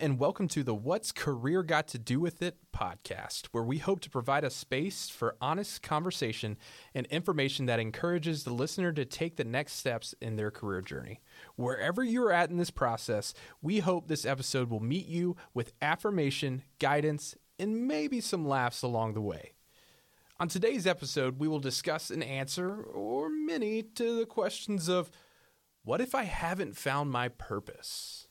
and welcome to the What's Career Got to Do with It podcast, where we hope to provide a space for honest conversation and information that encourages the listener to take the next steps in their career journey. Wherever you're at in this process, we hope this episode will meet you with affirmation, guidance, and maybe some laughs along the way. On today's episode, we will discuss an answer, or many, to the questions of what if I haven't found my purpose?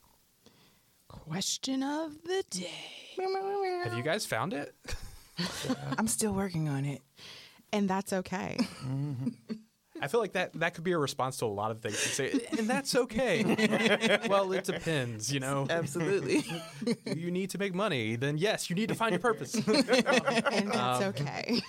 Question of the day. Have you guys found it? I'm still working on it. And that's okay. Mm-hmm. I feel like that that could be a response to a lot of things. You say, and that's okay. well, it depends, you know. Absolutely. you need to make money, then yes, you need to find your purpose. and that's um, okay.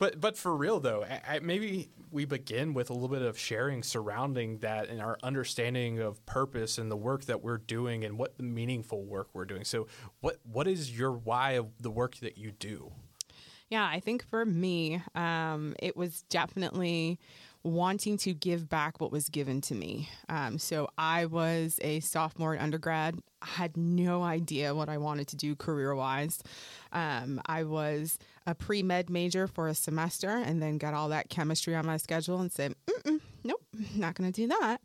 But but for real though, I, I, maybe we begin with a little bit of sharing surrounding that and our understanding of purpose and the work that we're doing and what the meaningful work we're doing. So, what what is your why of the work that you do? Yeah, I think for me, um, it was definitely wanting to give back what was given to me. Um, so I was a sophomore in undergrad. I had no idea what I wanted to do career wise. Um, I was a pre med major for a semester and then got all that chemistry on my schedule and said, nope, not going to do that.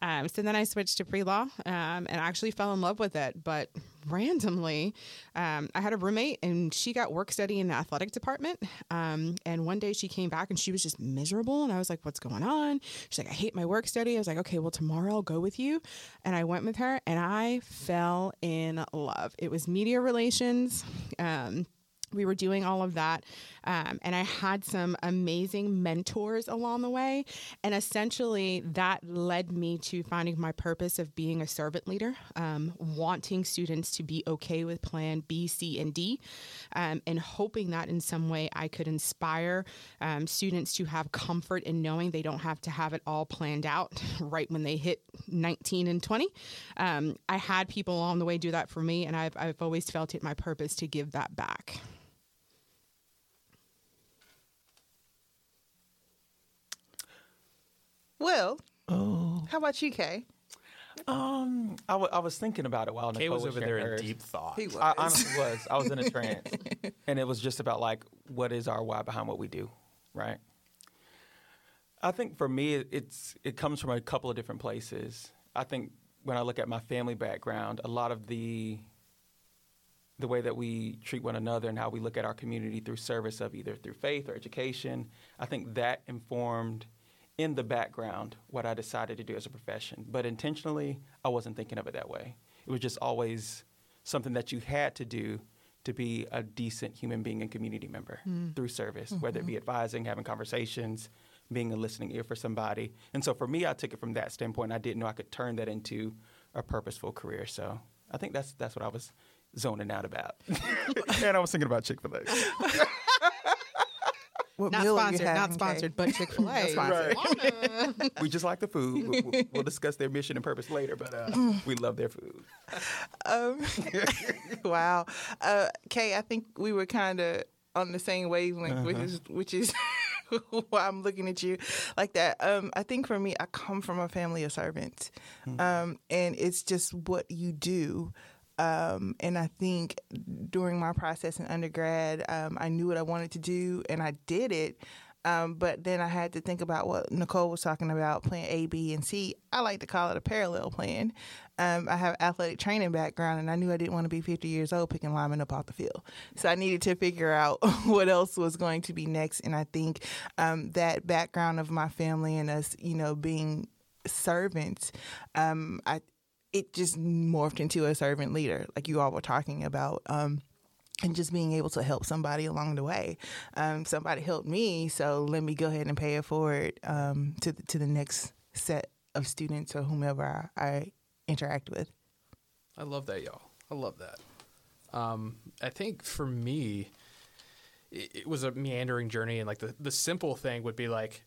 Um, so then I switched to pre law um, and actually fell in love with it. But randomly, um, I had a roommate and she got work study in the athletic department. Um, and one day she came back and she was just miserable. And I was like, what's going on? She's like, I hate my work study. I was like, okay, well, tomorrow I'll go with you. And I went with her and I fell in love. It was media relations. Um, we were doing all of that. Um, and I had some amazing mentors along the way. And essentially, that led me to finding my purpose of being a servant leader, um, wanting students to be okay with plan B, C, and D, um, and hoping that in some way I could inspire um, students to have comfort in knowing they don't have to have it all planned out right when they hit 19 and 20. Um, I had people along the way do that for me, and I've, I've always felt it my purpose to give that back. Well, oh. how about you, Kay? Um, I, w- I was thinking about it while Kay Nicole was over there hers. in deep thought. He was. I honestly was. I was in a trance, and it was just about like, what is our why behind what we do, right? I think for me, it's it comes from a couple of different places. I think when I look at my family background, a lot of the the way that we treat one another and how we look at our community through service of either through faith or education, I think that informed in the background what I decided to do as a profession. But intentionally, I wasn't thinking of it that way. It was just always something that you had to do to be a decent human being and community member mm. through service, mm-hmm. whether it be advising, having conversations, being a listening ear for somebody. And so for me, I took it from that standpoint. I didn't know I could turn that into a purposeful career. So I think that's that's what I was zoning out about. and I was thinking about Chick Fil A. What not sponsored, not sponsored, but Chick Fil A. right. we just like the food. We'll, we'll, discuss their mission and purpose later, but uh, we love their food. Um, wow, uh, Kay, I think we were kind of on the same wavelength, uh-huh. which is which is why I'm looking at you like that. Um, I think for me, I come from a family of servants, mm-hmm. um, and it's just what you do. Um, and I think during my process in undergrad, um, I knew what I wanted to do and I did it. Um, but then I had to think about what Nicole was talking about plan A, B, and C. I like to call it a parallel plan. Um, I have athletic training background, and I knew I didn't want to be 50 years old picking linemen up off the field. So I needed to figure out what else was going to be next. And I think um, that background of my family and us, you know, being servants, um, I it just morphed into a servant leader, like you all were talking about. Um, and just being able to help somebody along the way. Um, somebody helped me, so let me go ahead and pay it forward um, to the, to the next set of students or whomever I, I interact with. I love that, y'all. I love that. Um, I think for me, it, it, was a meandering journey, and like the the simple thing would be like,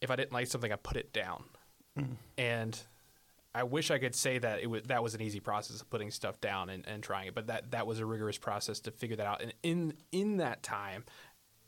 if I didn't like something, I put it down, mm. and I wish I could say that it was that was an easy process of putting stuff down and, and trying it, but that that was a rigorous process to figure that out. And in in that time,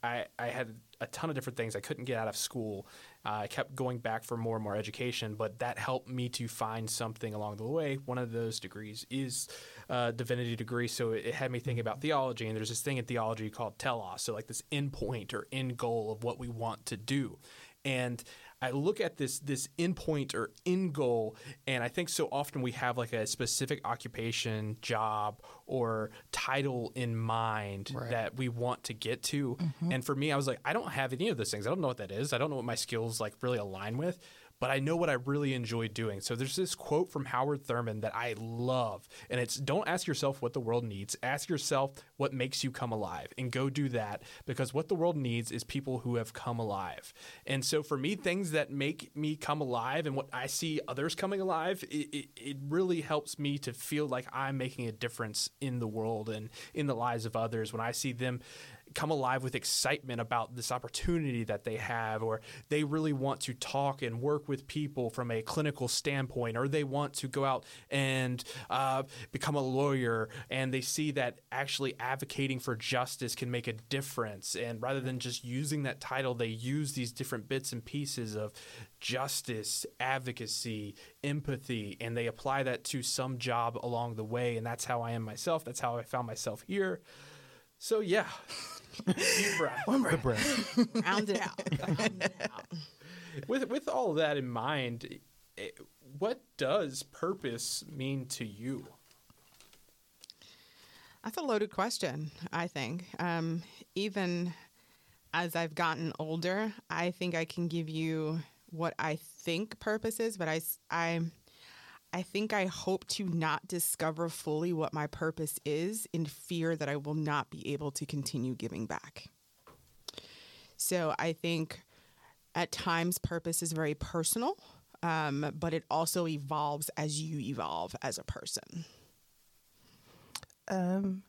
I I had a ton of different things I couldn't get out of school. Uh, I kept going back for more and more education, but that helped me to find something along the way. One of those degrees is uh, divinity degree, so it, it had me thinking about theology. And there's this thing in theology called telos, so like this end point or end goal of what we want to do. And I look at this this endpoint or end goal, and I think so often we have like a specific occupation, job, or title in mind Right. that we want to get to. Mm-hmm. And for me, I was like, I don't have any of those things. I don't know what that is. I don't know what my skills like really align with. But I know what I really enjoy doing. So there's this quote from Howard Thurman that I love, and it's don't ask yourself what the world needs. Ask yourself what makes you come alive, and go do that because what the world needs is people who have come alive. And so for me, things that make me come alive and what I see others coming alive, it, it, it really helps me to feel like I'm making a difference in the world and in the lives of others when I see them come alive with excitement about this opportunity that they have, or they really want to talk and work with people from a clinical standpoint, or they want to go out and uh, become a lawyer, and they see that actually advocating for justice can make a difference. And rather than just using that title, they use these different bits and pieces of justice, advocacy, empathy, and they apply that to some job along the way. And that's how I am myself. That's how I found myself here. So yeah, deep breath. The breath. Round it out. Round it out. With with all of that in mind, eh, what does purpose mean to you? That's a loaded question, I think. Um, even as I've gotten older, I think I can give you what I think purpose is, but I, s- I, I think I hope to not discover fully what my purpose is in fear that I will not be able to continue giving back. So I think at times purpose is very personal, um, but it also evolves as you evolve as a person. Um,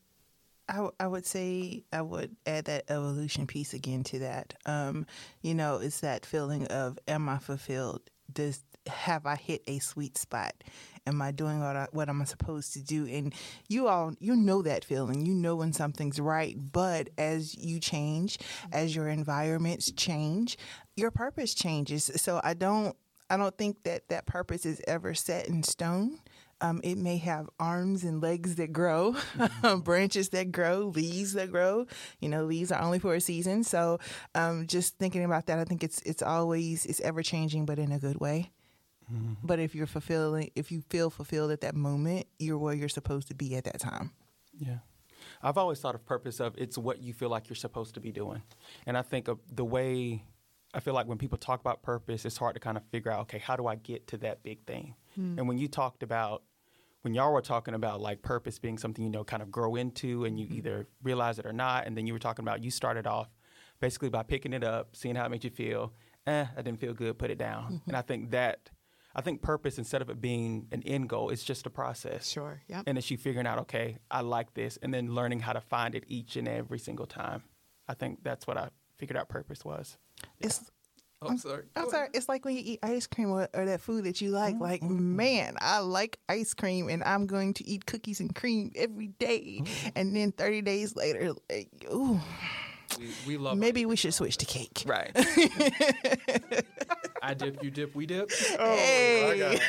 I, I would say I would add that evolution piece again to that. Um, you know, it's that feeling of am I fulfilled? Does have I hit a sweet spot? Am I doing what I, what I'm supposed to do? And you all you know that feeling. You know when something's right. But as you change, as your environments change, your purpose changes. So I don't I don't think that that purpose is ever set in stone. Um, it may have arms and legs that grow, branches that grow, leaves that grow. You know, leaves are only for a season. So, um, just thinking about that, I think it's it's always it's ever changing, but in a good way. Mm-hmm. But if you're fulfilling, if you feel fulfilled at that moment, you're where you're supposed to be at that time. Yeah. I've always thought of purpose of it's what you feel like you're supposed to be doing. And I think of the way I feel like when people talk about purpose, it's hard to kind of figure out, okay, how do I get to that big thing? Hmm. And when you talked about when y'all were talking about like purpose being something you know kind of grow into and you mm-hmm. either realize it or not, and then you were talking about you started off basically by picking it up, seeing how it made you feel. Eh, I didn't feel good, put it down. Mm-hmm. And I think that I think purpose instead of it being an end goal, it's just a process. Sure. Yep. And it's you figuring out, okay, I like this, and then learning how to find it each and every single time. I think that's what I figured out purpose was. It's Oh, sorry. I'm sorry. It's like when you eat ice cream or, or that food that you like. Mm-hmm. Like, mm-hmm. man, I like ice cream, and I'm going to eat cookies and cream every day. And then 30 days later, like, ooh, We, we love maybe we should switch to cake. Right. I dip, you dip, we dip. Hey,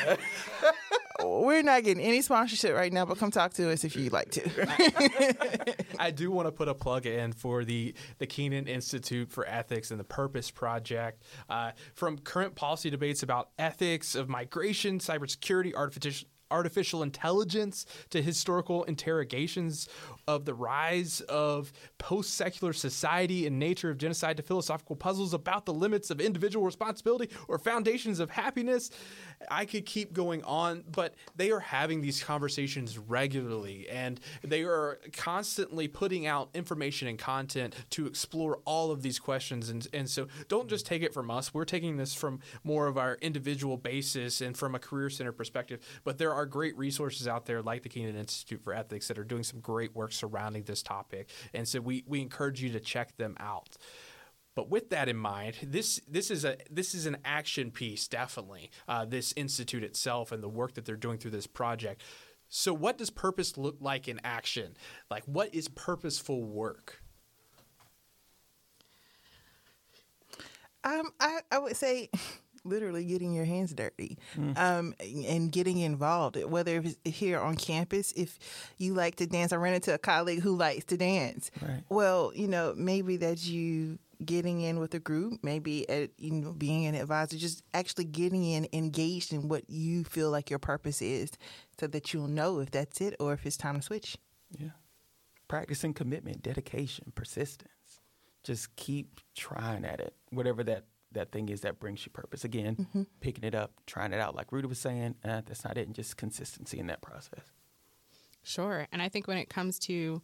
we're not getting any sponsorship right now, but come talk to us if you'd like to. I do want to put a plug in for the the Kenan Institute for Ethics and the Purpose Project. Uh, from current policy debates about ethics of migration, cybersecurity, artificial artificial intelligence to historical interrogations of the rise of post secular society and nature of genocide to philosophical puzzles about the limits of individual responsibility or foundations of happiness. I could keep going on, but they are having these conversations regularly and they are constantly putting out information and content to explore all of these questions. And, and so don't just take it from us. We're taking this from more of our individual basis and from a career center perspective. But there are great resources out there like the Kenan Institute for Ethics that are doing some great work surrounding this topic. And so we, we encourage you to check them out. But with that in mind, this this is a this is an action piece, definitely. Uh, this institute itself and the work that they're doing through this project. So, what does purpose look like in action? Like, what is purposeful work? Um, I, I would say literally getting your hands dirty um, and getting involved. Whether it's here on campus, if you like to dance, I ran into a colleague who likes to dance. Right. Well, you know, maybe that's you getting in with a group, maybe at, you know being an advisor, just actually getting in, engaged in what you feel like your purpose is, so that you'll know if that's it or if it's time to switch. Yeah. Practicing commitment, dedication, persistence. Just keep trying at it, whatever that, that thing is that brings you purpose. Again, picking it up, trying it out. Like Rudi was saying, eh, that's not it, and just consistency in that process. Sure. And I think when it comes to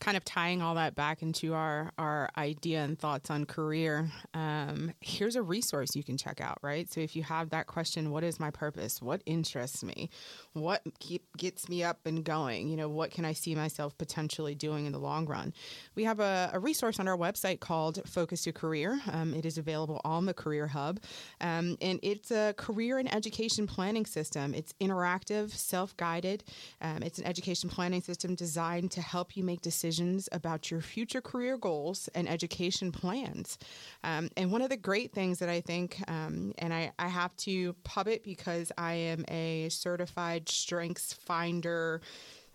kind of tying all that back into our our idea and thoughts on career um, here's a resource you can check out right? So if you have that question what is my purpose? What interests me? What keep gets me up and going? You know what can i see myself potentially doing in the long run? We have a, a resource on our website called focus your career. Um, it is available on the career hub. Um, and it's a career and education planning system. It's interactive self-guided. Um, it's an education planning system designed to help you make decisions about your future career goals and education plans. Um, and one of the great things that I think, um, and I, I have to pub it because I am a certified strengths finder.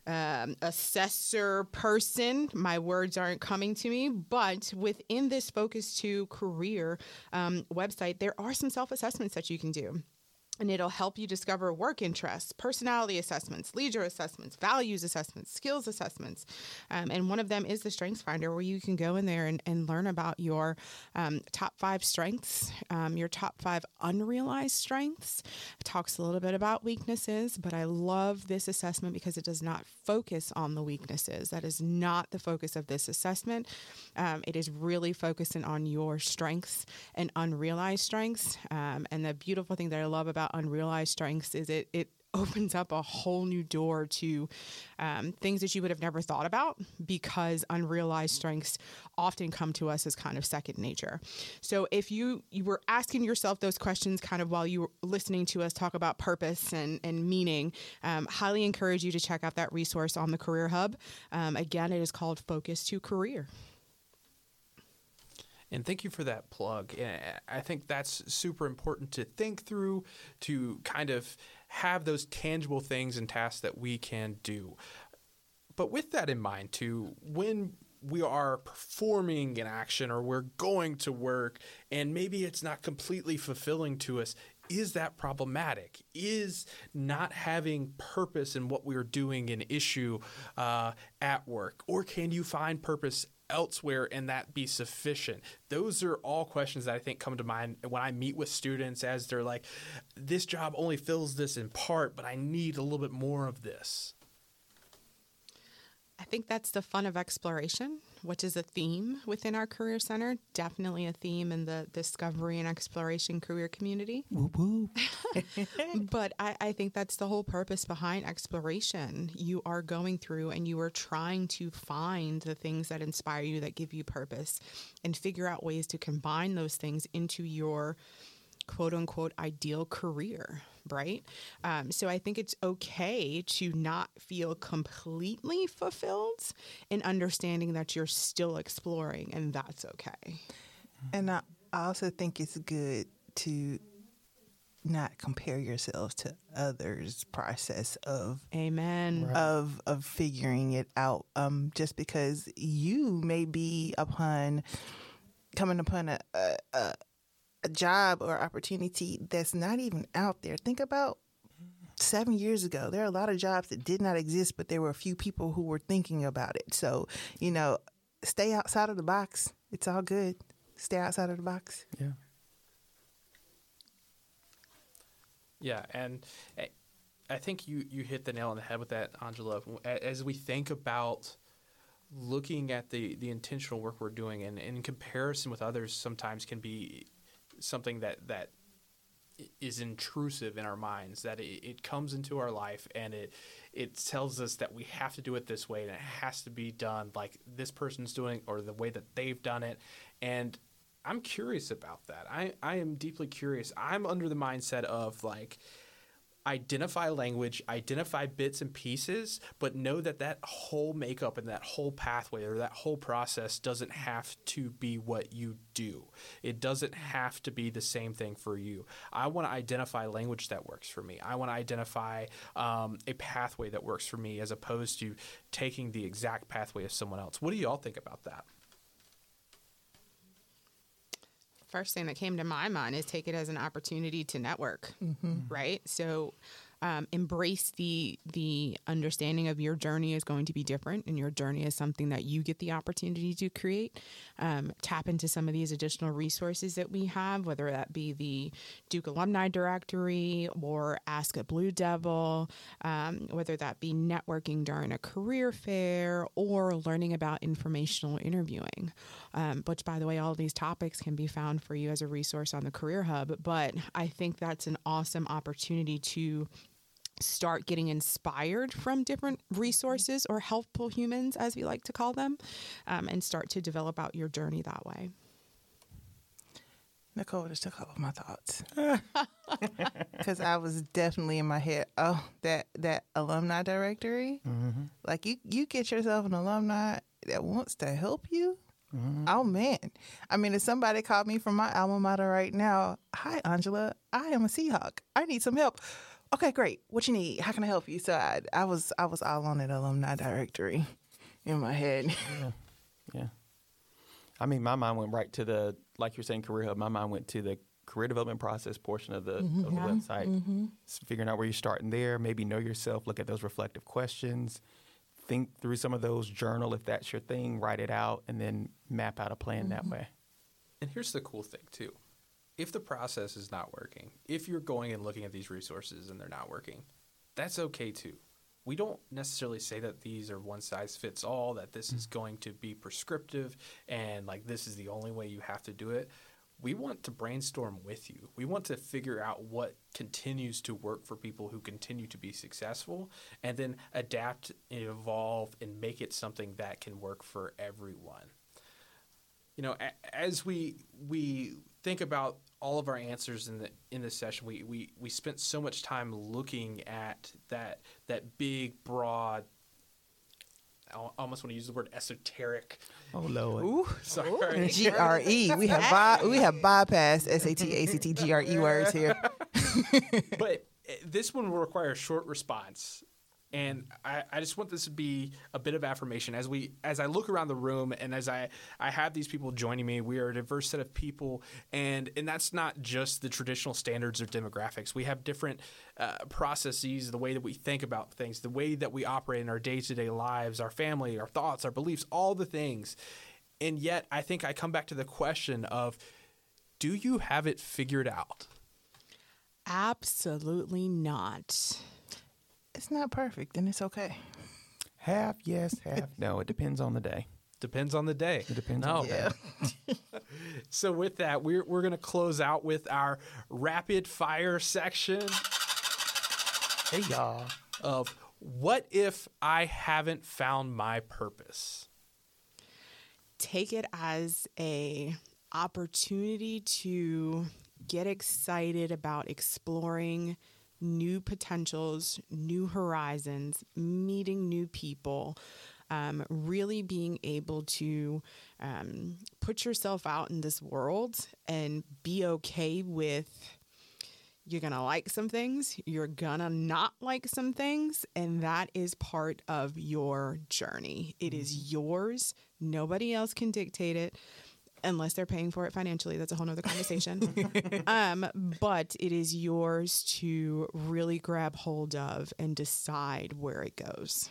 Um, assessor person. My words aren't coming to me, but within this Focus to Career um, website, there are some self assessments that you can do and it'll help you discover work interests, personality assessments, leisure assessments, values assessments, skills assessments. Um, and one of them is the Strengths Finder, where you can go in there and, and learn about your um, top five strengths, um, your top five unrealized strengths. It talks a little bit about weaknesses, but I love this assessment because it does not focus on the weaknesses. That is not the focus of this assessment. Um, it is really focusing on your strengths and unrealized strengths. Um, and the beautiful thing that I love about unrealized strengths is it it opens up a whole new door to um, things that you would have never thought about because unrealized strengths often come to us as kind of second nature. So if you you were asking yourself those questions kind of while you were listening to us talk about purpose and and meaning, um, highly encourage you to check out that resource on the Career Hub. Um, again, it is called Focus to Career. And thank you for that plug. I think that's super important to think through, to kind of have those tangible things and tasks that we can do. But with that in mind, too, when we are performing an action or we're going to work and maybe it's not completely fulfilling to us, is that problematic? Is not having purpose in what we're doing an issue uh, at work? Or can you find purpose elsewhere and that be sufficient? Those are all questions that I think come to mind when I meet with students as they're like, this job only fills this in part, but I need a little bit more of this. I think that's the fun of exploration, which is a theme within our Career Center. Definitely a theme in the discovery and exploration career community. but I, I think that's the whole purpose behind exploration. You are going through and you are trying to find the things that inspire you, that give you purpose, and figure out ways to combine those things into your quote unquote ideal career, right? Um, so I think it's okay to not feel completely fulfilled in understanding that you're still exploring, and that's okay. And I I also think it's good to not compare yourselves to others' process of Amen. of of figuring it out. Um, just because you may be upon coming upon a a, a, a job or opportunity that's not even out there. Think about seven years ago. There are a lot of jobs that did not exist, but there were a few people who were thinking about it. So you know, stay outside of the box. It's all good. Stay outside of the box. Yeah. Yeah, and I- I think you you hit the nail on the head with that, Angela. As we think about looking at the the intentional work we're doing, and in comparison with others, sometimes can be something that that is intrusive in our minds. That it, it comes into our life, and it it tells us that we have to do it this way, and it has to be done like this person's doing, or the way that they've done it, and I'm curious about that. I, I am deeply curious. I'm under the mindset of like identify language, identify bits and pieces, but know that that whole makeup and that whole pathway or that whole process doesn't have to be what you do. It doesn't have to be the same thing for you. I want to identify language that works for me. I want to identify um, a pathway that works for me as opposed to taking the exact pathway of someone else. What do y'all think about that? First thing that came to my mind is take it as an opportunity to network, mm-hmm. right? So um, embrace the the understanding of your journey is going to be different, and your journey is something that you get the opportunity to create. Um, tap into some of these additional resources that we have, whether that be the Duke Alumni Directory or Ask a Blue Devil, um, whether that be networking during a career fair or learning about informational interviewing. Um, which, by the way, all these topics can be found for you as a resource on the Career Hub. But I think that's an awesome opportunity to start getting inspired from different resources or helpful humans, as we like to call them, um, and start to develop out your journey that way. Nicole just took all of my thoughts because I was definitely in my head. Oh, that that alumni directory, like you you get yourself an alumni that wants to help you. Oh man, I mean, if somebody called me from my alma mater right now, hi Angela, I am a Seahawk. I need some help. Okay, great. What you need? How can I help you? So I, I was I was all on that alumni directory in my head. Yeah. I mean, my mind went right to the, like you're saying, Career Hub. My mind went to the career development process portion of the, mm-hmm. of the website. Mm-hmm. S- Figuring out where you're starting there, maybe know yourself, look at those reflective questions, think through some of those, journal if that's your thing, write it out, and then map out a plan that mm-hmm. way. And here's the cool thing too. If the process is not working, if you're going and looking at these resources and they're not working, that's okay too. We don't necessarily say that these are one size fits all, that this is mm. going to be prescriptive and like this is the only way you have to do it. We want to brainstorm with you. We want to figure out what continues to work for people who continue to be successful and then adapt, and evolve, and make it something that can work for everyone you know, as we we think about all of our answers in the in this session, we we we spent so much time looking at that that big, broad. I almost want to use the word esoteric. Oh, Lord. Ooh. Sorry, G R E. We have bi- we have bypassed S A T A C T G R E words here. but uh, this one will require a short response. And I, I just want this to be a bit of affirmation as we as I look around the room and as I, I have these people joining me, we are a diverse set of people and and that's not just the traditional standards or demographics. We have different uh, processes, the way that we think about things, the way that we operate in our day to day lives, our family, our thoughts, our beliefs, all the things. And yet I think I come back to the question of do you have it figured out? Absolutely not. It's not perfect, and it's okay. Half, yes, half. no, it depends on the day. Depends on the day. It depends No. on the day. Yeah. So with that, we're we're gonna close out with our rapid fire section Hey, y'all. of what if I haven't found my purpose? take it as a opportunity to get excited about exploring new potentials, new horizons, meeting new people, um, really being able to um, put yourself out in this world and be okay with you're gonna like some things, you're gonna not like some things, and that is part of your journey. It is yours. Nobody else can dictate it unless they're paying for it financially. That's a whole nother conversation. um, but it is yours to really grab hold of and decide where it goes.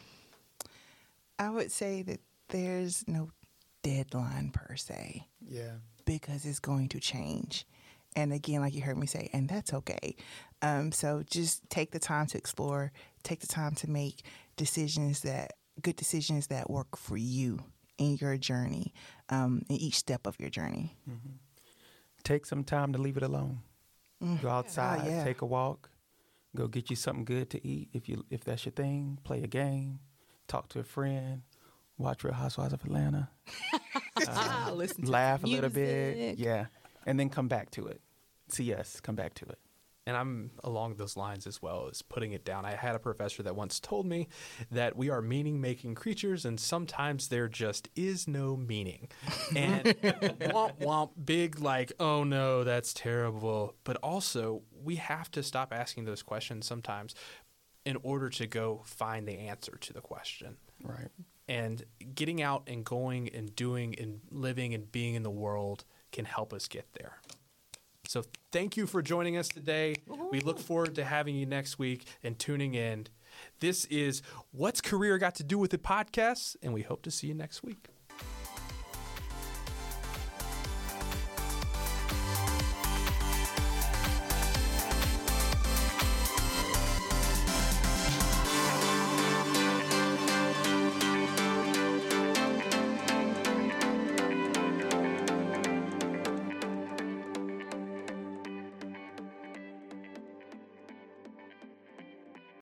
I would say that there's no deadline per se Yeah. because it's going to change. And again, like you heard me say, and that's okay. Um, so just take the time to explore, take the time to make decisions that good decisions that work for you in your journey, um, in each step of your journey. Mm-hmm. Take some time to leave it alone. Mm. Go outside, oh, yeah. take a walk, go get you something good to eat if you if that's your thing. Play a game, talk to a friend, watch Real Housewives of Atlanta, uh, Listen laugh a little bit, yeah, and then come back to it. See us, come back to it. And I'm along those lines as well as putting it down. I had a professor that once told me that we are meaning making creatures, and sometimes there just is no meaning. And womp womp, big like, oh no, that's terrible. But also, we have to stop asking those questions sometimes in order to go find the answer to the question. Right. And getting out and going and doing and living and being in the world can help us get there. So thank you for joining us today. We look forward to having you next week and tuning in. This is What's Career Got to Do with It podcast, and we hope to see you next week.